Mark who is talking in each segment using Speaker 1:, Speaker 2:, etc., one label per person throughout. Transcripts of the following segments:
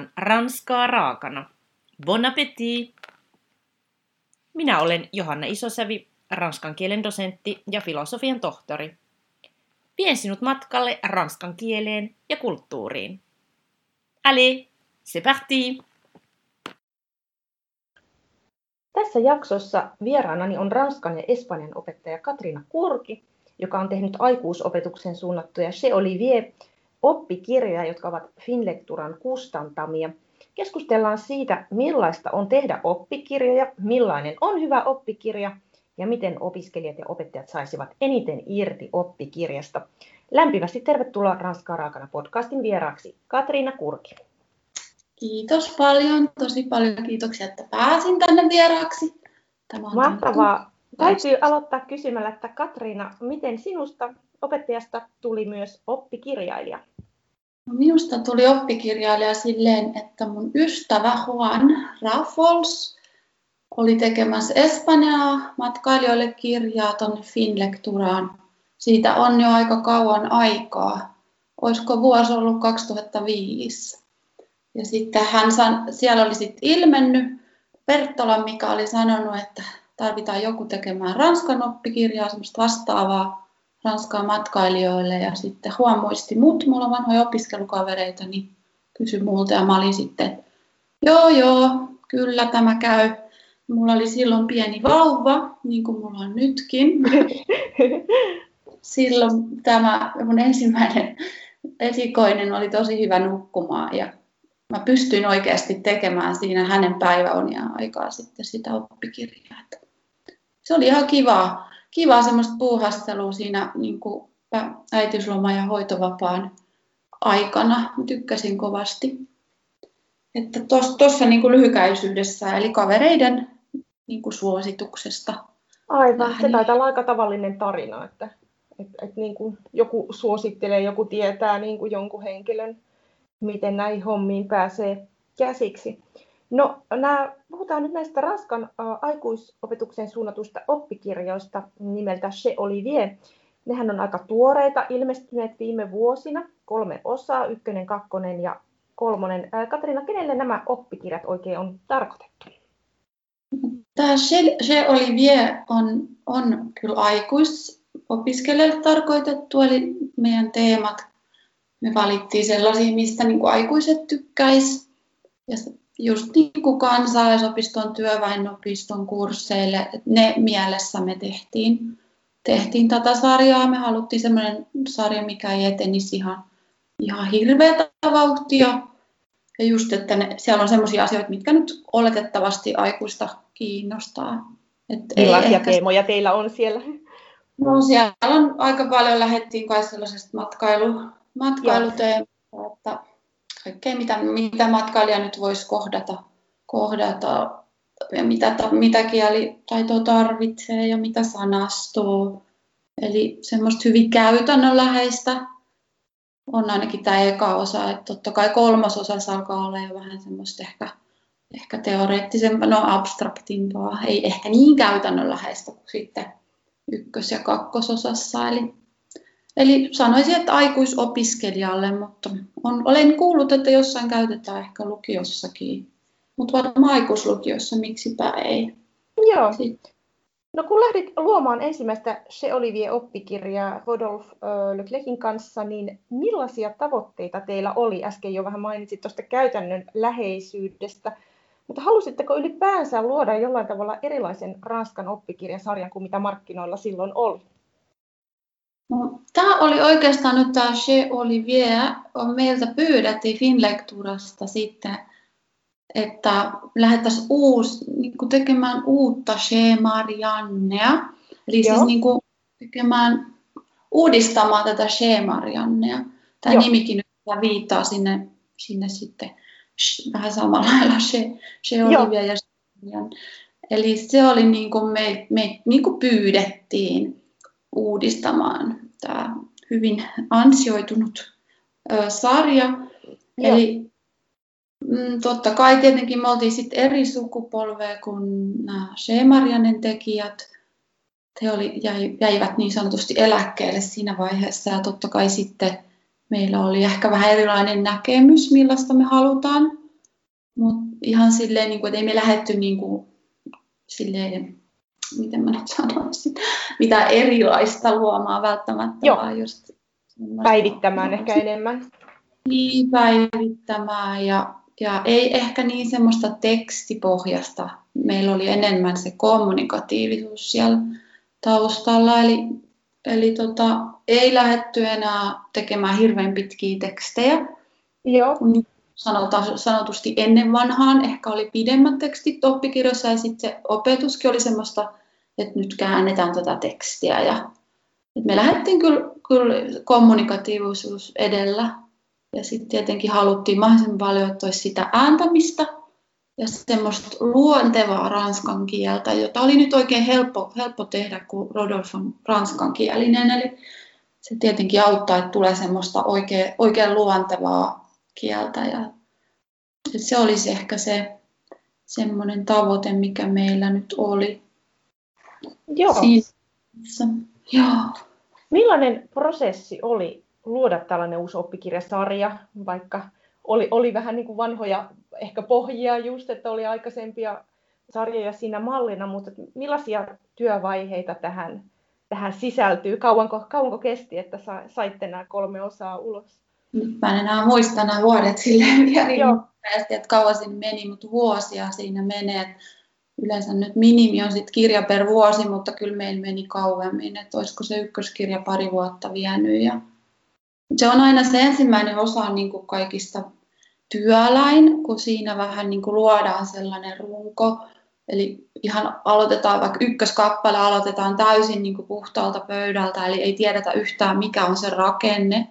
Speaker 1: tarjoillaan ranskaa raakana. Bon appétit! Minä olen Johanna Isosävi, ranskan kielen dosentti ja filosofian tohtori. Vien sinut matkalle ranskan kieleen ja kulttuuriin. Allez, c'est parti! Tässä jaksossa vieraanani on ranskan ja espanjan opettaja Katrina Kurki, joka on tehnyt aikuisopetuksen suunnattuja Chez Olivier oppikirjoja, jotka ovat Finlecturan kustantamia. Keskustellaan siitä, millaista on tehdä oppikirjoja, millainen on hyvä oppikirja ja miten opiskelijat ja opettajat saisivat eniten irti oppikirjasta. Lämpimästi tervetuloa Ranskaa raakana podcastin vieraaksi Katriina Kurki.
Speaker 2: Kiitos paljon, tosi paljon kiitoksia, että pääsin tänne vieraaksi.
Speaker 1: Tämä on Mahtavaa. Täytyy aloittaa kysymällä, että Katriina, miten sinusta opettajasta tuli myös oppikirjailija?
Speaker 2: No minusta tuli oppikirjailija silleen, että mun ystävä Juan Raffles oli tekemässä Espanjaa matkailijoille kirjaa tuonne Finlecturaan. Siitä on jo aika kauan aikaa. Olisiko vuosi ollut 2005? Ja sitten hän san, siellä oli sitten ilmennyt Perttola, mikä oli sanonut, että tarvitaan joku tekemään Ranskan oppikirjaa, semmoista vastaavaa Ranskaa matkailijoille. Ja sitten Juan muisti mut, mulla on vanhoja opiskelukavereita, niin kysyi multa ja mä olin sitten, joo joo, kyllä tämä käy. Mulla oli silloin pieni vauva, niin kuin mulla on nytkin. Silloin tämä mun ensimmäinen esikoinen oli tosi hyvä nukkumaan ja mä pystyin oikeasti tekemään siinä hänen päiväunia aikaa sitten sitä oppikirjaa. Se oli ihan kivaa, kivaa semmoista puuhastelua siinä niin kuin äitiysloman ja hoitovapaan aikana. Tykkäsin kovasti. Että tuossa niin kuin lyhykäisyydessä, eli kavereiden niin kuin suosituksesta.
Speaker 1: Aivan, se taitaa olla aika tavallinen tarina, että, että, että niin kuin joku suosittelee, joku tietää niin kuin jonkun henkilön miten näihin hommiin pääsee käsiksi. No, nämä, puhutaan nyt näistä Ranskan ä, aikuisopetukseen suunnatusta oppikirjoista nimeltä Chez Olivier. Nehän on aika tuoreita, ilmestyneet viime vuosina, kolme osaa, ykkönen, kakkonen ja kolmonen. Ä, Katarina, kenelle nämä oppikirjat oikein on tarkoitettu?
Speaker 2: Tämä Chez Olivier on, on kyllä aikuisopiskelijalle tarkoitettu, eli meidän teemat me valittiin sellaisia, mistä niin kuin aikuiset tykkäis. Ja just niin kuin kansalaisopiston, työväenopiston kursseille, ne mielessä me tehtiin, tehtiin tätä sarjaa. Me haluttiin sellainen sarja, mikä ei etenisi ihan, ihan hirveätä vauhtia. Ja just, että ne, siellä on sellaisia asioita, mitkä nyt oletettavasti aikuista kiinnostaa.
Speaker 1: Et Millaisia ehkä... teemoja teillä on siellä?
Speaker 2: No siellä on aika paljon, lähettiin kai sellaisesta matkailu, matkailuteema, että kaikkea mitä, mitä matkailija nyt voisi kohdata, kohdata ja mitä, mitä kielitaitoa tarvitsee ja mitä sanastoa. Eli semmoista hyvin käytännönläheistä on ainakin tämä eka osa, että totta kai kolmas osa alkaa olla jo vähän semmoista ehkä, ehkä teoreettisempaa, no abstraktimpaa, ei ehkä niin käytännönläheistä kuin sitten ykkös- ja kakkososassa. Eli Eli sanoisin, että aikuisopiskelijalle, mutta on, olen kuullut, että jossain käytetään ehkä lukiossakin, mutta varmaan aikuislukiossa, miksipä ei.
Speaker 1: Joo. Sitten. No kun lähdit luomaan ensimmäistä Se Olivier oppikirjaa Rodolf Leclercin kanssa, niin millaisia tavoitteita teillä oli? Äsken jo vähän mainitsit tuosta käytännön läheisyydestä, mutta halusitteko ylipäänsä luoda jollain tavalla erilaisen Ranskan oppikirjasarjan kuin mitä markkinoilla silloin oli?
Speaker 2: No, tämä oli oikeastaan nyt tämä Chez Olivier, on meiltä pyydettiin Finlekturasta sitten, että lähdettäisiin uus, niin kuin tekemään uutta Chez Mariannea, eli siis Joo. siis niin kuin tekemään, uudistamaan tätä Chez Mariannea. Tämä Joo. nimikin nyt viittaa sinne, sinne sitten vähän samalla lailla Chez, Chez Olivier ja Marianne. Eli se oli niin kuin me, me niin kuin pyydettiin uudistamaan tämä hyvin ansioitunut ö, sarja. Joo. Eli mm, totta kai tietenkin me oltiin sitten eri sukupolvea kuin nämä Sheemarianen tekijät. He oli, jäivät niin sanotusti eläkkeelle siinä vaiheessa ja totta kai sitten meillä oli ehkä vähän erilainen näkemys, millaista me halutaan. Mutta ihan silleen, niin kuin, että ei me lähdetty niin kuin, silleen, miten mä nyt sanoisin, mitä erilaista luomaan välttämättä,
Speaker 1: Joo.
Speaker 2: vaan just
Speaker 1: Päivittämään ehkä enemmän.
Speaker 2: Niin, päivittämään ja, ja ei ehkä niin semmoista tekstipohjasta. Meillä oli enemmän se kommunikatiivisuus siellä taustalla, eli, eli tota, ei lähdetty enää tekemään hirveän pitkiä tekstejä,
Speaker 1: Joo.
Speaker 2: sanotaan, sanotusti ennen vanhaan ehkä oli pidemmät tekstit oppikirjoissa ja sitten se opetuskin oli semmoista, että nyt käännetään tätä tekstiä. Ja, et me lähdettiin kyllä, kyllä kommunikatiivisuus edellä ja sitten tietenkin haluttiin mahdollisimman paljon, että olisi sitä ääntämistä ja semmoista luontevaa ranskan kieltä, jota oli nyt oikein helppo, helppo tehdä, kun Rodolf on ranskankielinen. Eli se tietenkin auttaa, että tulee semmoista oikein, oikein luontevaa kieltä. Ja se olisi ehkä se semmoinen tavoite, mikä meillä nyt oli.
Speaker 1: Joo.
Speaker 2: Siinä. Joo.
Speaker 1: Millainen prosessi oli luoda tällainen uusi oppikirjasarja, vaikka oli, oli vähän niin kuin vanhoja ehkä pohjia just, että oli aikaisempia sarjoja siinä mallina, mutta millaisia työvaiheita tähän, tähän sisältyy? Kauanko, kauanko kesti, että sa, saitte nämä kolme osaa ulos?
Speaker 2: Nyt mä en enää muista nämä vuodet silleen vielä että kauan siinä meni, mutta vuosia siinä menee. Yleensä nyt minimi on sitten kirja per vuosi, mutta kyllä meillä meni kauemmin, että olisiko se ykköskirja pari vuotta vienyt. Ja se on aina se ensimmäinen osa niin kuin kaikista työläin, kun siinä vähän niin kuin luodaan sellainen runko. Eli ihan aloitetaan, vaikka ykköskappale aloitetaan täysin niin kuin puhtaalta pöydältä, eli ei tiedetä yhtään mikä on se rakenne.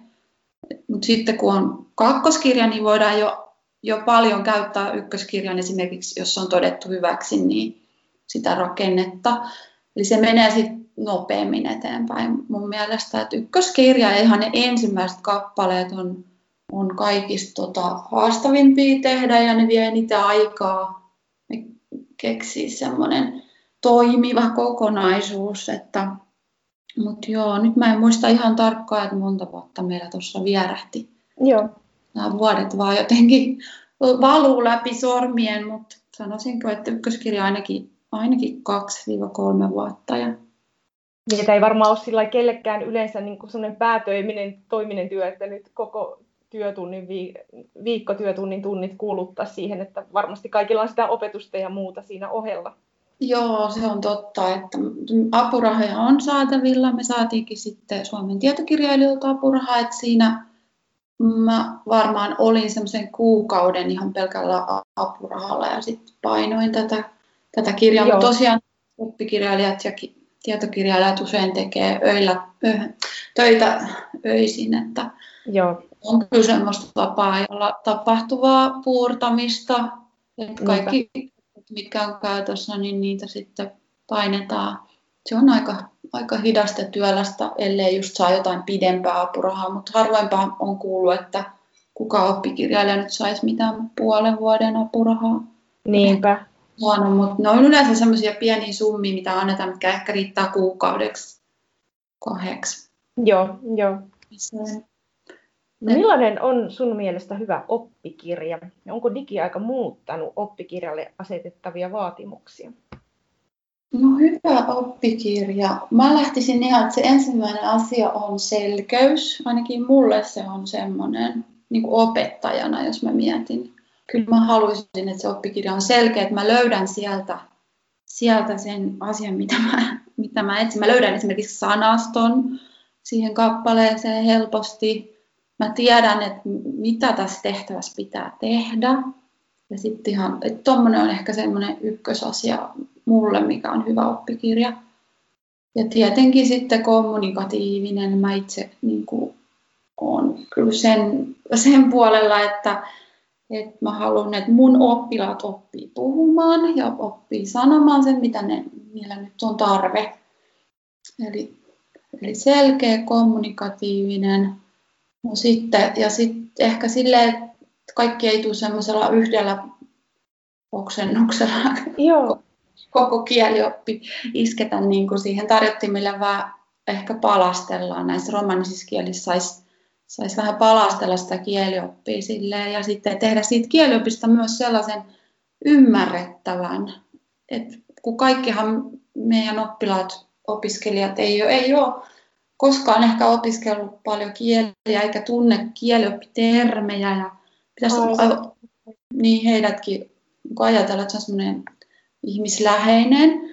Speaker 2: Mutta sitten kun on kakkoskirja, niin voidaan jo, jo paljon käyttää ykköskirjan esimerkiksi, jos on todettu hyväksi, niin sitä rakennetta. Eli se menee sitten nopeammin eteenpäin mun mielestä. Että ykköskirja ja ihan ne ensimmäiset kappaleet on, on kaikista tota, haastavimpia tehdä ja ne vie eniten aikaa. Ne keksii semmoinen toimiva kokonaisuus, että mutta joo, nyt mä en muista ihan tarkkaan, että monta vuotta meillä tuossa vierähti.
Speaker 1: Joo.
Speaker 2: Nämä vuodet vaan jotenkin valuu läpi sormien, mutta sanoisinko, että ykköskirja ainakin, ainakin kaksi kolme vuotta. Ja...
Speaker 1: Niin, että ei varmaan ole sillä kellekään yleensä niin kuin sellainen päätöiminen toiminen työ, että nyt koko työtunnin, viikkotyötunnin tunnit kuuluttaa siihen, että varmasti kaikilla on sitä opetusta ja muuta siinä ohella.
Speaker 2: Joo, se on totta, että apurahoja on saatavilla. Me saatiinkin sitten Suomen tietokirjailijoilta apurahaa, että siinä mä varmaan olin semmoisen kuukauden ihan pelkällä apurahalla ja sitten painoin tätä, tätä kirjaa. Mutta tosiaan oppikirjailijat ja tietokirjailijat usein tekee öillä, ö, töitä öisin, että
Speaker 1: Joo.
Speaker 2: on kyllä semmoista vapaa-ajalla tapahtuvaa puurtamista, että kaikki mitkä on käytössä, niin niitä sitten painetaan. Se on aika, aika hidasta työlästä, ellei just saa jotain pidempää apurahaa, mutta harvoinpa on kuullut, että kuka oppikirjailija nyt saisi mitään puolen vuoden apurahaa.
Speaker 1: Niinpä.
Speaker 2: Huono, mutta ne on yleensä semmoisia pieniä summia, mitä annetaan, mitkä ehkä riittää kuukaudeksi, kahdeksi.
Speaker 1: Joo, joo. No, millainen on sun mielestä hyvä oppikirja? Onko digiaika muuttanut oppikirjalle asetettavia vaatimuksia?
Speaker 2: No hyvä oppikirja. Mä lähtisin ihan, että se ensimmäinen asia on selkeys. Ainakin mulle se on semmoinen niin kuin opettajana, jos mä mietin. Kyllä mä haluaisin, että se oppikirja on selkeä, että mä löydän sieltä, sieltä sen asian, mitä mä, mitä mä etsin. Mä löydän esimerkiksi sanaston siihen kappaleeseen helposti mä tiedän, että mitä tässä tehtävässä pitää tehdä. Ja sitten ihan, että tuommoinen on ehkä semmoinen ykkösasia mulle, mikä on hyvä oppikirja. Ja tietenkin sitten kommunikatiivinen, mä itse niin kuin, on kyllä sen, sen puolella, että, että mä haluan, että mun oppilaat oppii puhumaan ja oppii sanomaan sen, mitä ne, niillä nyt on tarve. Eli, eli selkeä, kommunikatiivinen, No sitten, ja sitten ehkä silleen, että kaikki ei tule semmoisella yhdellä oksennuksella
Speaker 1: Joo.
Speaker 2: Koko kielioppi isketä niin kuin siihen tarjottimille, vaan ehkä palastellaan näissä romanisissa kielissä saisi saisi vähän palastella sitä kielioppia silleen, ja sitten tehdä siitä kieliopista myös sellaisen ymmärrettävän, että kun kaikkihan meidän oppilaat, opiskelijat ei ole, ei ole koskaan ehkä opiskellut paljon kieliä eikä tunne kielioppitermejä ja pitäisi Aivan. niin heidätkin ajatella, että se on semmoinen ihmisläheinen.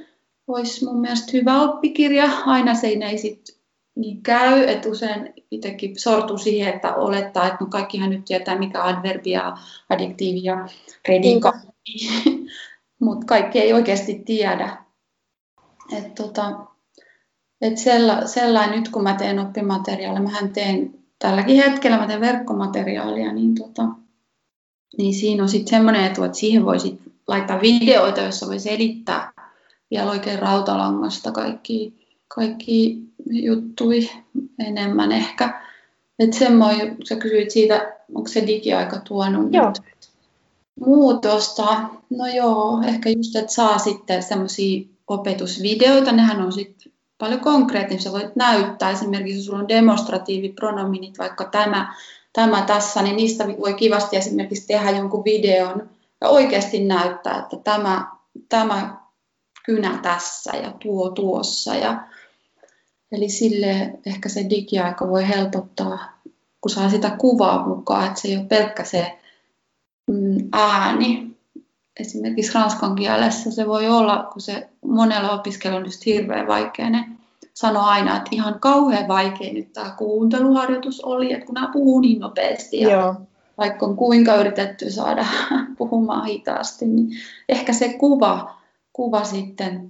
Speaker 2: Olisi mun mielestä hyvä oppikirja. Aina se ei sitten niin käy, että usein itsekin sortuu siihen, että olettaa, että no kaikkihan nyt tietää, mikä on adverbi ja adjektiivi ja predika. Mutta kaikki ei oikeasti tiedä. Et tota, et sella, sellainen nyt kun mä teen oppimateriaalia, mä teen tälläkin hetkellä, mä teen verkkomateriaalia, niin, tota, niin siinä on sitten semmoinen etu, että siihen voi sit laittaa videoita, joissa voi selittää vielä oikein rautalangasta kaikki, kaikki juttui enemmän ehkä. Että semmoinen, sä kysyit siitä, onko se digiaika tuonut
Speaker 1: joo.
Speaker 2: muutosta. No joo, ehkä just, että saa sitten semmoisia opetusvideoita, nehän on sitten paljon konkreettisia. Voit näyttää esimerkiksi, jos sulla on demonstratiivipronominit, vaikka tämä, tämä tässä, niin niistä voi kivasti esimerkiksi tehdä jonkun videon ja oikeasti näyttää, että tämä, tämä kynä tässä ja tuo tuossa. Ja, eli sille ehkä se digiaika voi helpottaa, kun saa sitä kuvaa mukaan, että se ei ole pelkkä se mm, ääni. Esimerkiksi ranskan kielessä se voi olla, kun se monella opiskelijalla on just hirveän vaikea, ne sanoo aina, että ihan kauhean vaikea nyt tämä kuunteluharjoitus oli, että kun nämä puhuu niin nopeasti ja Joo. Vaikka on kuinka yritetty saada puhumaan hitaasti, niin ehkä se kuva, kuva sitten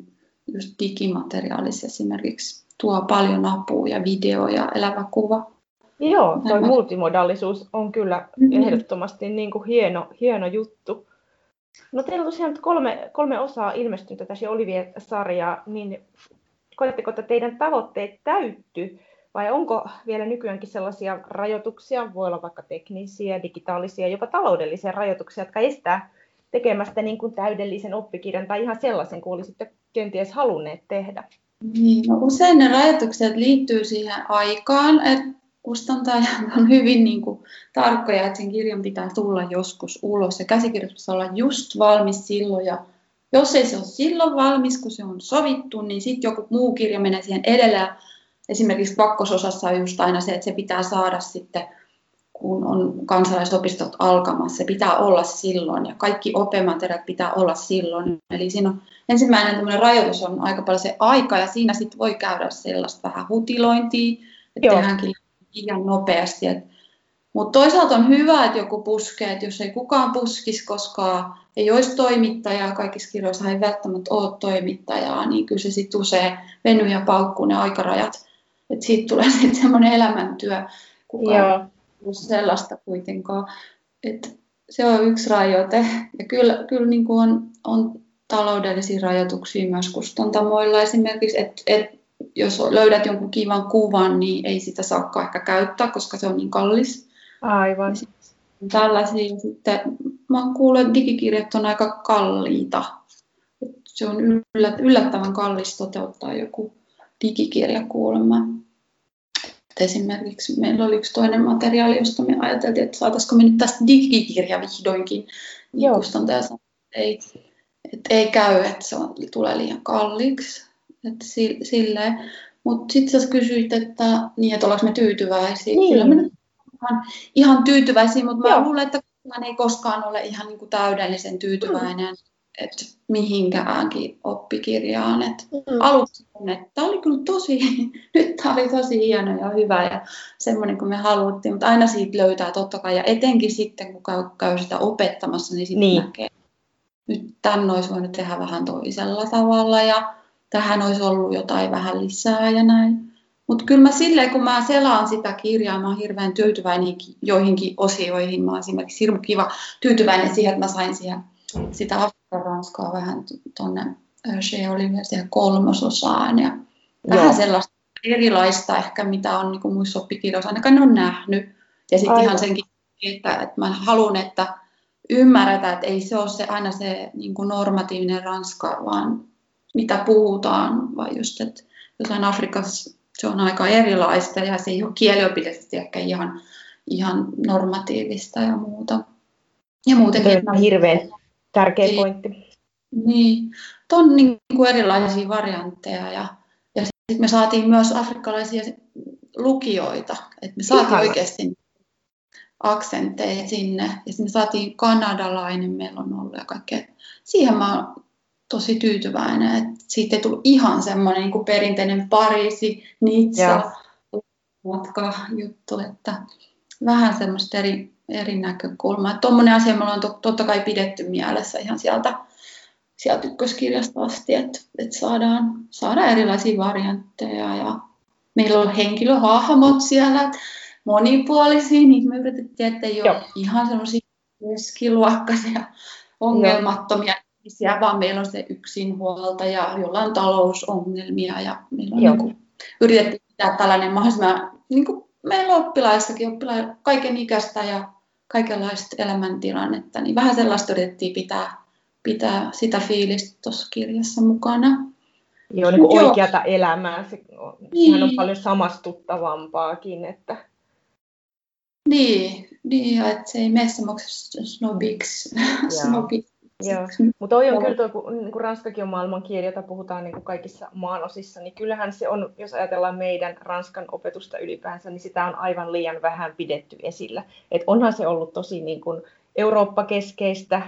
Speaker 2: just digimateriaalissa esimerkiksi tuo paljon apua ja video ja elävä kuva.
Speaker 1: Joo, tuo multimodaalisuus on kyllä mm-hmm. ehdottomasti niin kuin hieno, hieno juttu. No teillä on tosiaan kolme, kolme osaa ilmestynyt tässä Olivier-sarjaa, niin koetteko, että teidän tavoitteet täytty vai onko vielä nykyäänkin sellaisia rajoituksia, voi olla vaikka teknisiä, digitaalisia, jopa taloudellisia rajoituksia, jotka estää tekemästä niin kuin täydellisen oppikirjan tai ihan sellaisen kuin olisitte kenties halunneet tehdä?
Speaker 2: Niin, no usein ne rajoitukset liittyy siihen aikaan, että kustantajat on hyvin niin kuin, tarkkoja, että sen kirjan pitää tulla joskus ulos ja käsikirjoitus olla just valmis silloin ja jos ei se ole silloin valmis, kun se on sovittu, niin sitten joku muu kirja menee siihen edelleen. Esimerkiksi kakkososassa on just aina se, että se pitää saada sitten, kun on kansalaisopistot alkamassa, se pitää olla silloin ja kaikki opemateriaalit pitää olla silloin. Eli siinä on ensimmäinen rajoitus on aika paljon se aika ja siinä sitten voi käydä sellaista vähän hutilointia, että tehdäänkin liian nopeasti. Mutta toisaalta on hyvä, että joku puskee, että jos ei kukaan puskisi, koska ei olisi toimittajaa, kaikissa kirjoissa ei välttämättä ole toimittajaa, niin kyllä se sitten usein venyy ja paukkuu ne aikarajat. Että siitä tulee sitten semmoinen elämäntyö, kukaan ei sellaista kuitenkaan. Et se on yksi rajoite. Ja kyllä, kyllä niin kuin on, on taloudellisia rajoituksia myös kustantamoilla esimerkiksi, että et, jos löydät jonkun kivan kuvan, niin ei sitä saakaan ehkä käyttää, koska se on niin kallis.
Speaker 1: Aivan.
Speaker 2: Tällaisia sitten mä oon kuullut, että digikirjat on aika kalliita. Se on yllättävän kallis toteuttaa joku digikirja kuulemma. Esimerkiksi meillä oli yksi toinen materiaali, josta me ajateltiin, että saataisiko me nyt tästä digikirja vihdoinkin. Niin kustantaja sanoi, että ei, että ei käy, että se on, tulee liian kalliiksi. Että silleen. Mutta sitten sä kysyit, että, niin, että ollaanko me tyytyväisiä. Niin. Kyllä me ihan, ihan tyytyväisiä, mutta mä luulen, että kukaan ei koskaan ole ihan niin kuin täydellisen tyytyväinen mm. Että mihinkäänkin oppikirjaan. Et mm. Aluksi on, että tämä oli kyllä tosi, nyt tämä oli tosi hieno ja hyvä ja semmoinen kuin me haluttiin, mutta aina siitä löytää totta kai ja etenkin sitten kun käy, käy sitä opettamassa, niin sitten niin. näkee, nyt tämän olisi voinut tehdä vähän toisella tavalla ja tähän olisi ollut jotain vähän lisää ja näin. Mutta kyllä mä silleen, kun mä selaan sitä kirjaa, mä oon hirveän tyytyväinen joihinkin osioihin. Mä oon esimerkiksi hirveän kiva tyytyväinen siihen, että mä sain siihen sitä Afrikan vähän tuonne Se oli vielä siihen kolmososaan. Ja Joo. vähän sellaista erilaista ehkä, mitä on niin muissa oppikirjoissa, ainakaan ne on nähnyt. Ja sitten ihan senkin, että, että mä haluan, että ymmärretään, että ei se ole se, aina se niin kuin normatiivinen ranska, vaan mitä puhutaan, vaan just, että jossain Afrikassa se on aika erilaista ja se ei ole kieliopillisesti ehkä ihan, ihan normatiivista ja muuta.
Speaker 1: Ja muutenkin. on hirveän tärkeä pointti.
Speaker 2: Niin, on niin kuin erilaisia variantteja ja, ja sitten me saatiin myös afrikkalaisia lukijoita, että me saatiin Ihana. oikeasti aksentteja sinne ja sitten me saatiin kanadalainen, meillä on ollut ja kaikkea. Siihen mä oon tosi tyytyväinen, että siitä ei tullut ihan semmoinen niin kuin perinteinen Pariisi, Nizza, matka juttu, että vähän semmoista eri, eri näkökulmaa. Tuommoinen asia me ollaan totta kai pidetty mielessä ihan sieltä, sieltä ykköskirjasta asti, että, että saadaan, saadaan erilaisia variantteja ja meillä on henkilöhahmot siellä, monipuolisia, niin me yritettiin, että ei ole ihan semmoisia keskiluokkaisia, ongelmattomia ihmisiä, vaan meillä on se yksinhuoltaja, jolla on talousongelmia ja meillä on niin kuin, yritettiin pitää tällainen mahdollisimman, niin kuin meillä on oppilaissakin, oppila- kaiken ikäistä ja kaikenlaista elämäntilannetta, niin vähän sellaista yritettiin pitää, pitää sitä fiilistä tuossa kirjassa mukana.
Speaker 1: Joo, niin kuin oikeata joo. elämää. Se, niin. Sehän on paljon samastuttavampaakin. Että...
Speaker 2: Niin, niin että se ei mene semmoiksi snobiksi. snobiksi.
Speaker 1: Joo, mutta toi on kyllä tuo, kun niin kuin ranskakin on maailmankieli, jota puhutaan niin kuin kaikissa maanosissa, niin kyllähän se on, jos ajatellaan meidän ranskan opetusta ylipäänsä, niin sitä on aivan liian vähän pidetty esillä. Et onhan se ollut tosi niin kuin Eurooppa-keskeistä,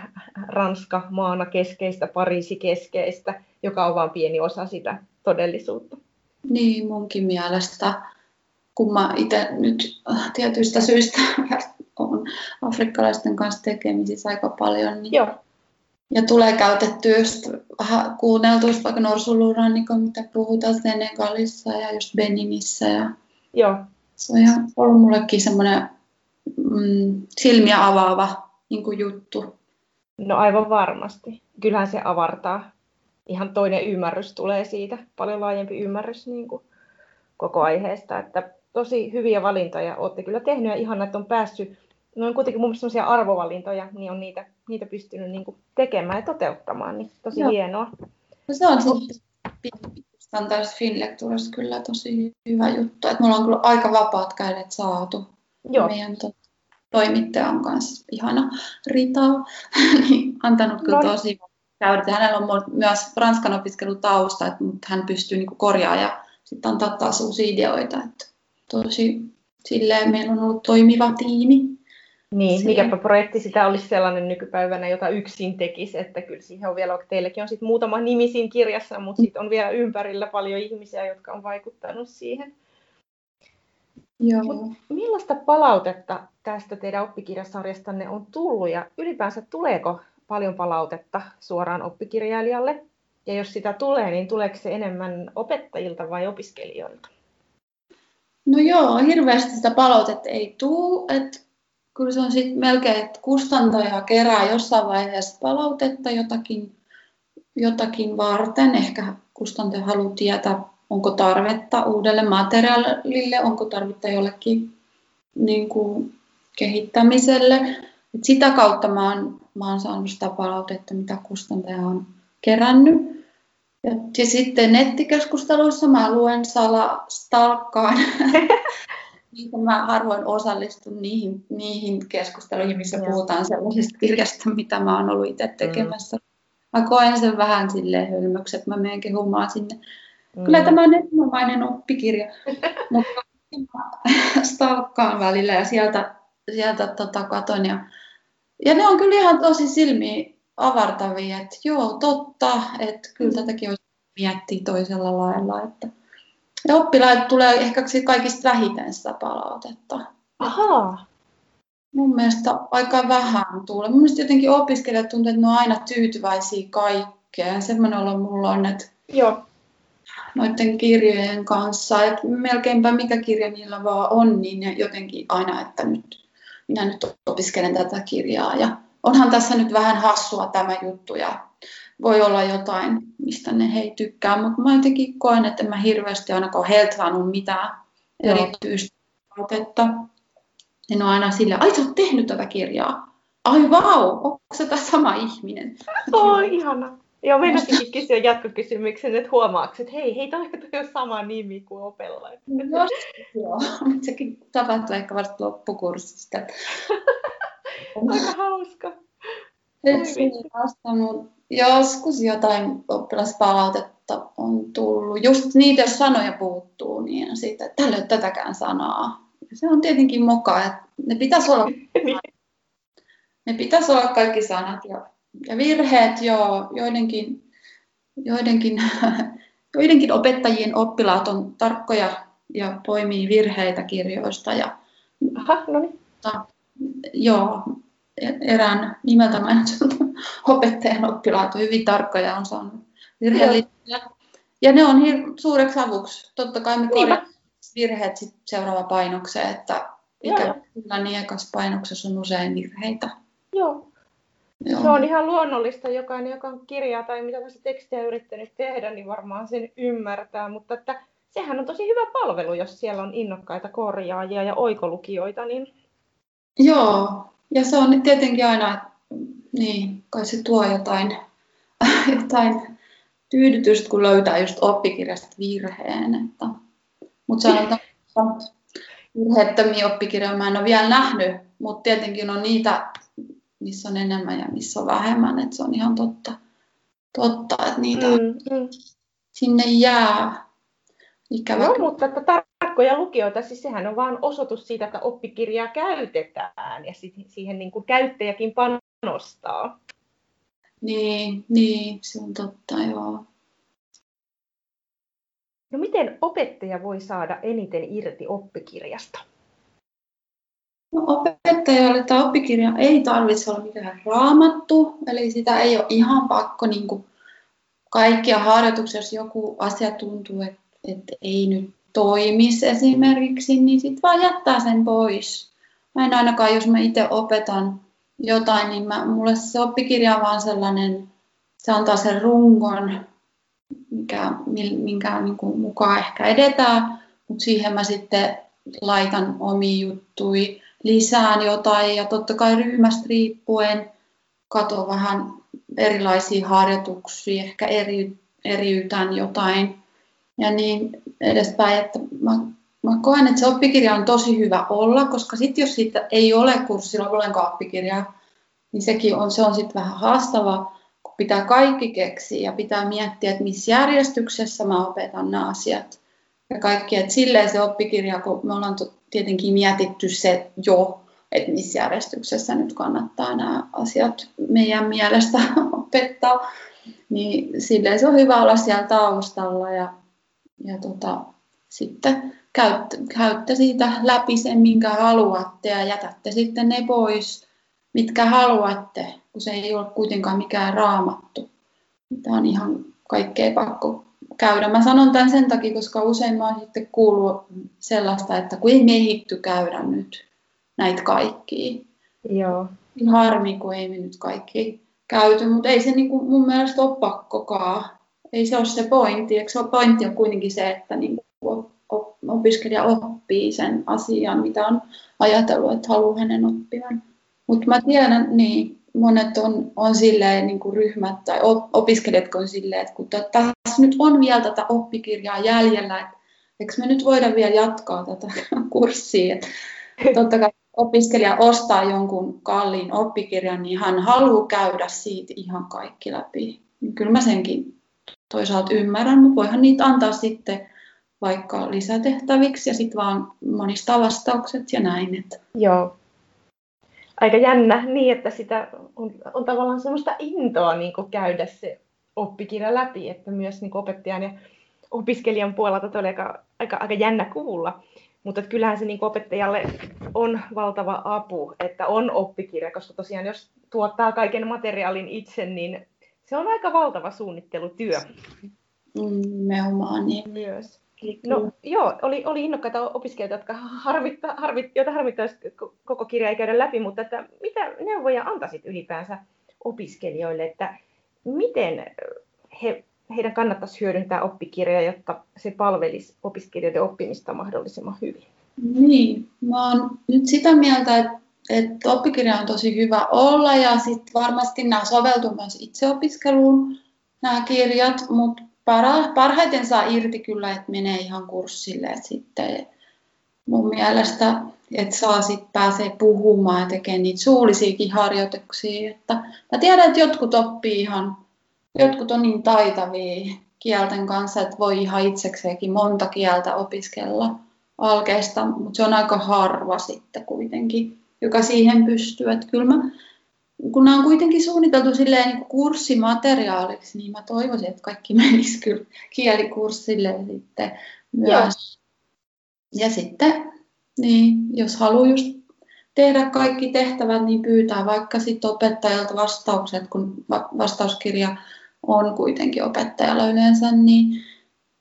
Speaker 1: Ranska maana keskeistä, Pariisi keskeistä, joka on vain pieni osa sitä todellisuutta.
Speaker 2: Niin, munkin mielestä, kun mä itse nyt tietyistä syistä on afrikkalaisten kanssa tekemisissä aika paljon, niin Joo ja tulee käytettyä just vähän kuunneltua vaikka norsulurannikon, mitä puhutaan Senegalissa ja just Beninissä. Ja
Speaker 1: Joo.
Speaker 2: Se on ihan ollut mullekin semmoinen mm, silmiä avaava niin kuin juttu.
Speaker 1: No aivan varmasti. Kyllähän se avartaa. Ihan toinen ymmärrys tulee siitä, paljon laajempi ymmärrys niin kuin koko aiheesta. Että tosi hyviä valintoja olette kyllä tehnyt ja ihan että on päässyt ne on kuitenkin mun mielestä arvovalintoja, niin on niitä, niitä pystynyt niin tekemään ja toteuttamaan, niin tosi Joo. hienoa.
Speaker 2: No se on siis Standards Finlecturassa kyllä tosi hyvä juttu, että mulla on kyllä aika vapaat kädet saatu. Joo. Meidän to- toimittaja on kanssa ihana Rita, niin antanut kyllä no. tosi käydä. Hänellä on myös ranskan opiskelutausta, että, mutta hän pystyy niin korjaamaan ja sitten antaa taas uusia ideoita. Että tosi silleen meillä on ollut toimiva tiimi.
Speaker 1: Niin, mikäpä projekti sitä olisi sellainen nykypäivänä, jota yksin tekisi, että kyllä siihen on vielä, teilläkin on sitten muutama nimi siinä kirjassa, mutta sitten on vielä ympärillä paljon ihmisiä, jotka on vaikuttanut siihen.
Speaker 2: Joo. Mut
Speaker 1: millaista palautetta tästä teidän oppikirjasarjastanne on tullut ja ylipäänsä tuleeko paljon palautetta suoraan oppikirjailijalle? Ja jos sitä tulee, niin tuleeko se enemmän opettajilta vai opiskelijoilta?
Speaker 2: No joo, hirveästi sitä palautetta ei tule. Että kyllä se on sitten melkein, että kustantaja kerää jossain vaiheessa palautetta jotakin, jotakin varten. Ehkä kustantaja haluaa tietää, onko tarvetta uudelle materiaalille, onko tarvetta jollekin niin kuin, kehittämiselle. Et sitä kautta mä oon, mä oon saanut sitä palautetta, mitä kustantaja on kerännyt. Ja, ja sitten nettikeskusteluissa mä luen sala stalkkaan niin mä harvoin osallistun niihin, niihin keskusteluihin, missä ja. puhutaan sellaisesta kirjasta, mitä mä oon ollut itse tekemässä. Mm. Mä koen sen vähän silleen hölmöksi, että mä menen kehumaan sinne. Mm. Kyllä tämä on erinomainen oppikirja, mutta stalkkaan välillä ja sieltä, sieltä tota, katon. Ja, ja ne on kyllä ihan tosi silmiä avartavia, että joo, totta, että kyllä mm. tätäkin olisi miettiä toisella lailla, että ja oppilaille tulee ehkä kaikista vähiten sitä palautetta.
Speaker 1: Ahaa.
Speaker 2: Mun mielestä aika vähän tulee. Mun mielestä jotenkin opiskelijat tuntuu, että ne on aina tyytyväisiä kaikkeen. Semmoinen olo mulla on, että
Speaker 1: Joo.
Speaker 2: noiden kirjojen kanssa, että melkeinpä mikä kirja niillä vaan on, niin jotenkin aina, että nyt minä nyt opiskelen tätä kirjaa. Ja onhan tässä nyt vähän hassua tämä juttu ja voi olla jotain, mistä ne hei tykkää, mutta mä jotenkin koen, että mä hirveästi ainakaan heiltä saanut mitään erityistä palautetta. Ne on aina sillä, ai sä oot tehnyt tätä kirjaa. Ai vau, onko se tämä sama ihminen?
Speaker 1: Oi, ihana. Joo, meinasinkin kysyä jatkokysymyksen, että huomaatko, että hei, hei, toi, on sama nimi kuin Opella.
Speaker 2: Jos, joo, sekin tapahtuu ehkä vasta loppukurssista.
Speaker 1: Aika hauska.
Speaker 2: Et vastannut joskus jotain oppilaspalautetta on tullut. Just niitä, jos sanoja puuttuu, niin siitä, että tällä ei ole tätäkään sanaa. Se on tietenkin moka, että ne pitäisi olla, ne pitäisi olla kaikki sanat ja, ja virheet, joo, joidenkin, joidenkin, joidenkin opettajien oppilaat on tarkkoja ja poimii virheitä kirjoista. Ja,
Speaker 1: Aha, no niin.
Speaker 2: Joo, erään nimeltä mainitun opettajan oppilaat on hyvin tarkkoja on saanut virheellisiä. Ja ne on hir- suureksi avuksi. Totta kai me korjaamme virheet sit seuraava painokseen, että ikävä kyllä niin painoksessa on usein virheitä.
Speaker 1: Joo. Joo. Se on ihan luonnollista. Jokainen, joka on kirjaa tai mitä tahansa tekstiä yrittänyt tehdä, niin varmaan sen ymmärtää. Mutta että sehän on tosi hyvä palvelu, jos siellä on innokkaita korjaajia ja oikolukijoita. Niin...
Speaker 2: Joo, ja se on tietenkin aina, niin, kai se tuo jotain, jotain tyydytystä, kun löytää just oppikirjasta virheen. Että, mutta sanotaan, että virheettömiä oppikirjoja mä en ole vielä nähnyt, mutta tietenkin on niitä, missä on enemmän ja missä on vähemmän, että se on ihan totta, totta että niitä mm, mm. sinne jää.
Speaker 1: Ikävä. No, mutta että tarkkoja lukijoita, siis sehän on vain osoitus siitä, että oppikirjaa käytetään ja siihen niin kuin käyttäjäkin panostaa.
Speaker 2: Niin, niin, se on totta, joo.
Speaker 1: No miten opettaja voi saada eniten irti oppikirjasta?
Speaker 2: No, opettajalle tämä oppikirja ei tarvitse olla mikään raamattu, eli sitä ei ole ihan pakko niin kuin kaikkia harjoituksia, jos joku asia tuntuu, että, että ei nyt toimisi esimerkiksi, niin sitten vaan jättää sen pois. Mä en ainakaan, jos mä itse opetan jotain, niin mä, mulle se oppikirja on vaan sellainen, se antaa sen rungon, mikä, minkä niin kuin mukaan ehkä edetään, mutta siihen mä sitten laitan omi juttui, lisään jotain ja totta kai ryhmästä riippuen katon vähän erilaisia harjoituksia, ehkä eri, eriytän jotain ja niin edespäin, että mä, mä koen, että se oppikirja on tosi hyvä olla, koska sitten jos siitä ei ole kurssilla ollenkaan oppikirjaa, niin sekin on, se on sitten vähän haastava, kun pitää kaikki keksiä ja pitää miettiä, että missä järjestyksessä mä opetan nämä asiat. Ja kaikki, että silleen se oppikirja, kun me ollaan tietenkin mietitty se jo, että missä järjestyksessä nyt kannattaa nämä asiat meidän mielestä opettaa, niin silleen se on hyvä olla siellä taustalla ja ja tota, sitten käytte, käytte siitä läpi sen, minkä haluatte ja jätätte sitten ne pois, mitkä haluatte, kun se ei ole kuitenkaan mikään raamattu. Tämä on ihan kaikkea pakko käydä. Mä sanon tämän sen takia, koska usein mä oon sitten kuullut sellaista, että kun ei mehitty käydä nyt näitä kaikkia.
Speaker 1: Joo.
Speaker 2: Harmi, kun ei me nyt kaikki käyty, mutta ei se niinku mun mielestä ole pakkokaan ei se ole se pointti. Eikö se pointti on kuitenkin se, että niin opiskelija oppii sen asian, mitä on ajatellut, että haluaa hänen oppivan. Mutta mä tiedän, niin monet on, on silleen, niin kuin ryhmät tai opiskelijat on silleen, että kun tässä nyt on vielä tätä oppikirjaa jäljellä, että eikö me nyt voida vielä jatkaa tätä kurssia. Totta kai opiskelija ostaa jonkun kalliin oppikirjan, niin hän haluaa käydä siitä ihan kaikki läpi. Niin kyllä mä senkin toisaalta ymmärrän, mutta voihan niitä antaa sitten vaikka lisätehtäviksi ja sitten vaan monistaa vastaukset ja näin. Että.
Speaker 1: Joo. Aika jännä niin, että sitä on, on tavallaan semmoista intoa niin käydä se oppikirja läpi, että myös niin opettajan ja opiskelijan puolelta oli aika, aika, aika jännä kuulla. Mutta kyllähän se niin opettajalle on valtava apu, että on oppikirja, koska tosiaan jos tuottaa kaiken materiaalin itse, niin se on aika valtava suunnittelutyö.
Speaker 2: Nimenomaan niin.
Speaker 1: Myös. No joo, oli, oli innokkaita opiskelijoita, jotka harmitta, harmit, joita harmittaisi koko kirja ei käydä läpi, mutta että mitä neuvoja antaisit ylipäänsä opiskelijoille, että miten he, heidän kannattaisi hyödyntää oppikirjaa, jotta se palvelisi opiskelijoiden oppimista mahdollisimman hyvin?
Speaker 2: Niin, mä oon nyt sitä mieltä, että että oppikirja on tosi hyvä olla ja sitten varmasti nämä soveltuu myös itseopiskeluun. nämä kirjat, mutta para, parhaiten saa irti kyllä, että menee ihan kurssille. Et sitten mun mielestä, että saa sitten pääsee puhumaan ja tekemään niitä suullisiakin harjoituksia. Että mä tiedän, että jotkut oppii ihan, jotkut on niin taitavia kielten kanssa, että voi ihan itsekseenkin monta kieltä opiskella alkeista, mutta se on aika harva sitten kuitenkin, joka siihen pystyy. Että kyllä mä, kun nämä on kuitenkin suunniteltu silleen niin kurssimateriaaliksi, niin mä toivoisin, että kaikki menisi kyllä kielikurssille sitten myös. Joo. Ja sitten, niin, jos haluaa just tehdä kaikki tehtävät, niin pyytää vaikka sitten opettajalta vastaukset, kun vastauskirja on kuitenkin opettajalla yleensä, niin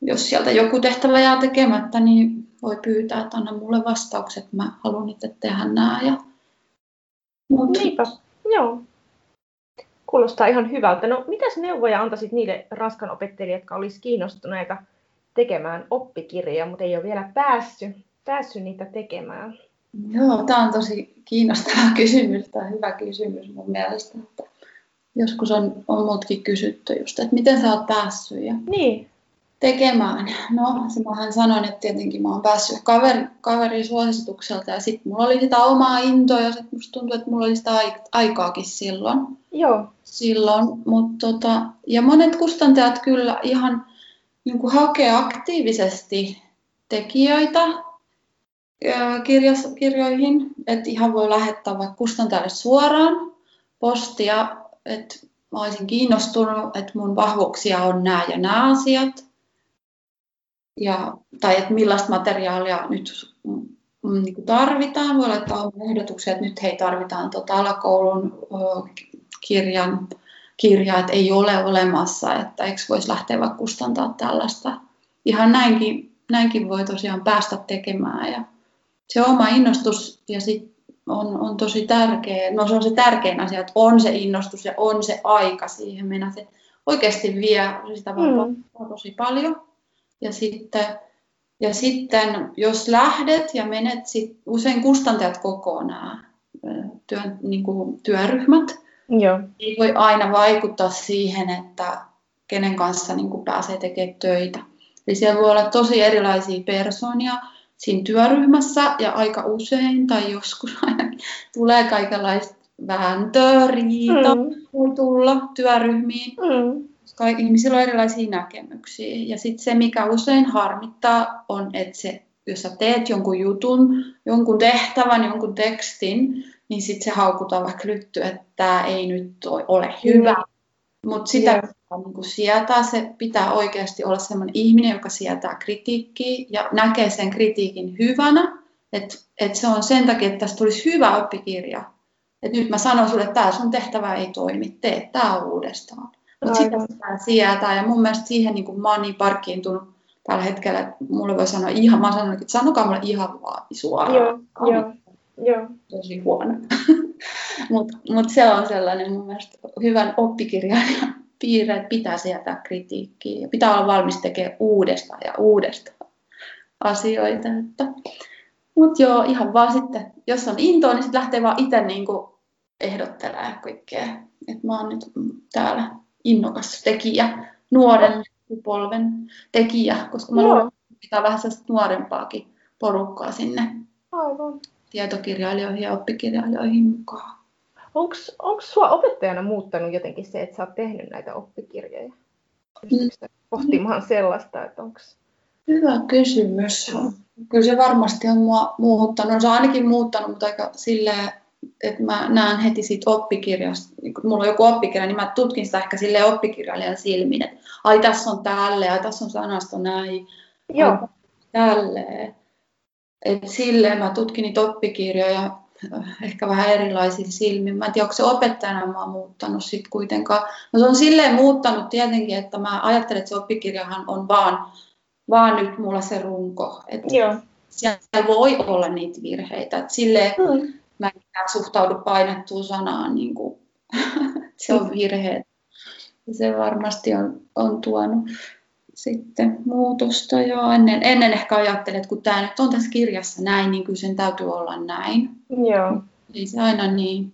Speaker 2: jos sieltä joku tehtävä jää tekemättä, niin voi pyytää, että anna mulle vastaukset, mä haluan itse tehdä nämä. Ja...
Speaker 1: Mut... Niinpä, joo. Kuulostaa ihan hyvältä. No, mitäs neuvoja antaisit niille raskanopettajille, jotka olisivat kiinnostuneita tekemään oppikirjoja, mutta ei ole vielä päässyt, päässyt niitä tekemään?
Speaker 2: Joo, tämä on tosi kiinnostava kysymys, tämä hyvä kysymys mun mielestä. Että joskus on, on muutkin kysytty just, että miten sä oot päässyt ja
Speaker 1: niin.
Speaker 2: Tekemään. No, se mähän sanoin, että tietenkin mä oon päässyt kaveri, kaverin suositukselta ja sitten mulla oli sitä omaa intoa ja sitten musta tuntui, että mulla oli sitä aikaakin silloin.
Speaker 1: Joo.
Speaker 2: Silloin, mutta tota, ja monet kustantajat kyllä ihan niin kuin hakee aktiivisesti tekijöitä kirjas, kirjoihin, että ihan voi lähettää vaikka kustantajalle suoraan postia, että mä olisin kiinnostunut, että mun vahvuuksia on nämä ja nämä asiat, ja, tai että millaista materiaalia nyt niin tarvitaan. Voi laittaa ehdotuksia, että nyt hei tarvitaan tota alakoulun kirjan kirja, että ei ole olemassa, että eikö voisi lähteä vaikka kustantaa tällaista. Ihan näinkin, näinkin voi tosiaan päästä tekemään ja se oma innostus ja sit on, on tosi tärkeä, no se on se tärkein asia, että on se innostus ja on se aika siihen mennä. Se oikeasti vie sitä mm. tosi paljon. Ja sitten, ja sitten jos lähdet ja menet, sit, usein kustantajat kokoaa nämä työn, niin kuin työryhmät,
Speaker 1: Joo.
Speaker 2: ei voi aina vaikuttaa siihen, että kenen kanssa niin kuin pääsee tekemään töitä. Eli siellä voi olla tosi erilaisia persoonia siinä työryhmässä ja aika usein tai joskus aina tulee kaikenlaista vääntöä, riita mm. voi tulla työryhmiin. Mm. Koska ihmisillä on erilaisia näkemyksiä. Ja sitten se, mikä usein harmittaa, on, että se, jos sä teet jonkun jutun, jonkun tehtävän, jonkun tekstin, niin sitten se haukutaan vaikka lytty, että tämä ei nyt ole hyvä. Mm. Mutta sitä yeah. niin sietää, se pitää oikeasti olla sellainen ihminen, joka sietää kritiikkiä ja näkee sen kritiikin hyvänä, että et se on sen takia, että tästä tulisi hyvä oppikirja. Et nyt mä sanon sulle, että tämä sun tehtävä ei toimi, tee tämä uudestaan. Mutta sitä pitää sietää ja mun mielestä siihen niin kuin mä oon niin parkkiintunut tällä hetkellä, että mulle voi sanoa ihan, mä sanon, että sanokaa mulle ihan vaan suoraan.
Speaker 1: Joo, joo. Joo.
Speaker 2: Tosi huono. Mutta mut se on sellainen mun mielestä hyvän oppikirjailijan piirre, että pitää sieltä kritiikkiä ja pitää olla valmis tekemään uudestaan ja uudestaan asioita. Mutta joo, ihan vaan sitten, jos on intoa, niin sitten lähtee vaan itse niinku ehdottelemaan kaikkea. Että mä oon nyt täällä innokas tekijä, nuoren polven tekijä, koska mä luulen, että pitää vähän nuorempaakin porukkaa sinne
Speaker 1: Aivan
Speaker 2: tietokirjailijoihin ja oppikirjailijoihin mukaan.
Speaker 1: Onko sinua opettajana muuttanut jotenkin se, että sä oot tehnyt näitä oppikirjoja? Mm. pohtimaan sellaista, että onko...
Speaker 2: Hyvä kysymys. Kyllä se varmasti on mua muuttanut. Se on ainakin muuttanut, mutta aika silleen, että mä näen heti siitä oppikirjasta, niin kun mulla on joku oppikirja, niin mä tutkin sitä ehkä sille oppikirjailijan silmin, että ai tässä on tälle, ai tässä on sanasto näin,
Speaker 1: Joo.
Speaker 2: tälleen. Et silleen mä tutkin niitä oppikirjoja äh, ehkä vähän erilaisiin silmin. Mä en tiedä, onko se opettajana mä oon muuttanut sit kuitenkaan. No se on silleen muuttanut tietenkin, että mä ajattelen, että se oppikirjahan on vaan, vaan nyt mulla se runko. Että
Speaker 1: Joo.
Speaker 2: Siellä voi olla niitä virheitä. Et silleen mm. Mä en suhtaudu painettuun sanaan, niin kuin, se on virhe. Se varmasti on, on tuonut sitten muutosta jo ennen, ennen ehkä ajattelin, että kun tämä nyt on tässä kirjassa näin, niin kyllä sen täytyy olla näin.
Speaker 1: Joo.
Speaker 2: Ei se aina niin,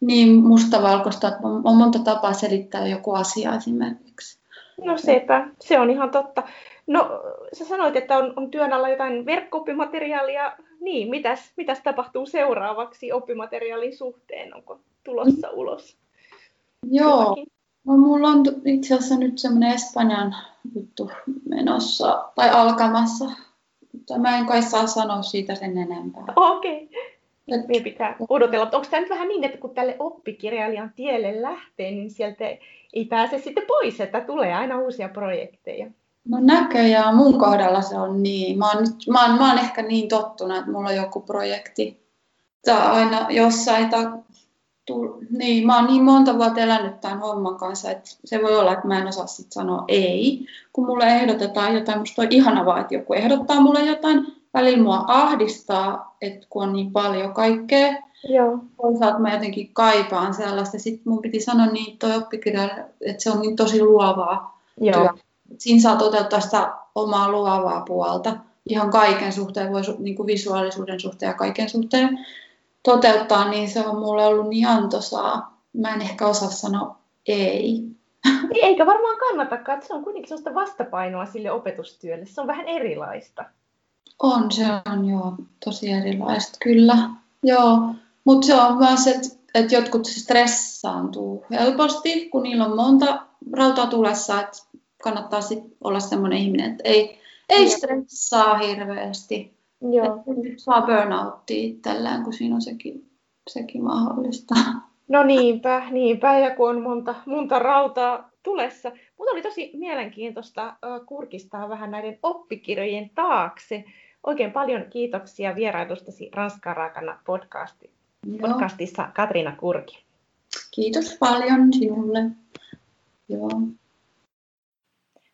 Speaker 2: niin mustavalkoista, että on monta tapaa selittää joku asia esimerkiksi.
Speaker 1: No sepä, se on ihan totta. No, sä sanoit, että on, on työn alla jotain verkko-oppimateriaalia. Niin, mitäs, mitäs tapahtuu seuraavaksi oppimateriaalin suhteen? Onko tulossa ulos?
Speaker 2: Joo, no, mulla on itse asiassa nyt semmoinen Espanjan juttu menossa tai alkamassa. Mutta mä en kai saa sanoa siitä sen enempää.
Speaker 1: Okei. Okay. Et... Meidän pitää odotella. Onko tämä nyt vähän niin, että kun tälle oppikirjailijan tielle lähtee, niin sieltä ei pääse sitten pois, että tulee aina uusia projekteja?
Speaker 2: No näköjään mun kohdalla se on niin. Mä oon, nyt, mä oon, mä oon ehkä niin tottunut, että mulla on joku projekti tai aina jossain. Tai, tu, niin, mä oon niin monta vuotta elänyt tämän homman kanssa, että se voi olla, että mä en osaa sit sanoa ei. Kun mulle ehdotetaan jotain, musta on ihana vaan, että joku ehdottaa mulle jotain. Välillä mua ahdistaa, että kun on niin paljon kaikkea.
Speaker 1: Joo.
Speaker 2: Toisaalta mä jotenkin kaipaan sellaista. Sitten mun piti sanoa niin toi oppikirja, että se on niin tosi luovaa
Speaker 1: Joo. Työ
Speaker 2: siinä saa toteuttaa sitä omaa luovaa puolta ihan kaiken suhteen, voi niin kuin visuaalisuuden suhteen ja kaiken suhteen toteuttaa, niin se on mulle ollut niin antoisaa. Mä en ehkä osaa sanoa ei.
Speaker 1: Niin, eikä varmaan kannatakaan, että se on kuitenkin sellaista vastapainoa sille opetustyölle. Se on vähän erilaista.
Speaker 2: On, se on joo, tosi erilaista, kyllä. Joo, mutta se on myös, että, että jotkut stressaantuu helposti, kun niillä on monta rautaa tulessa, että kannattaa sit olla semmoinen ihminen, että ei, ei stressaa hirveästi.
Speaker 1: Joo.
Speaker 2: Että saa burnouttia itsellään, kun siinä on sekin, sekin mahdollista.
Speaker 1: No niinpä, niinpä, ja kun on monta, monta rautaa tulessa. Mutta oli tosi mielenkiintoista kurkistaa vähän näiden oppikirjojen taakse. Oikein paljon kiitoksia vierailustasi Ranskan raakana podcasti, podcastissa Katriina Kurki.
Speaker 2: Kiitos paljon sinulle. Joo.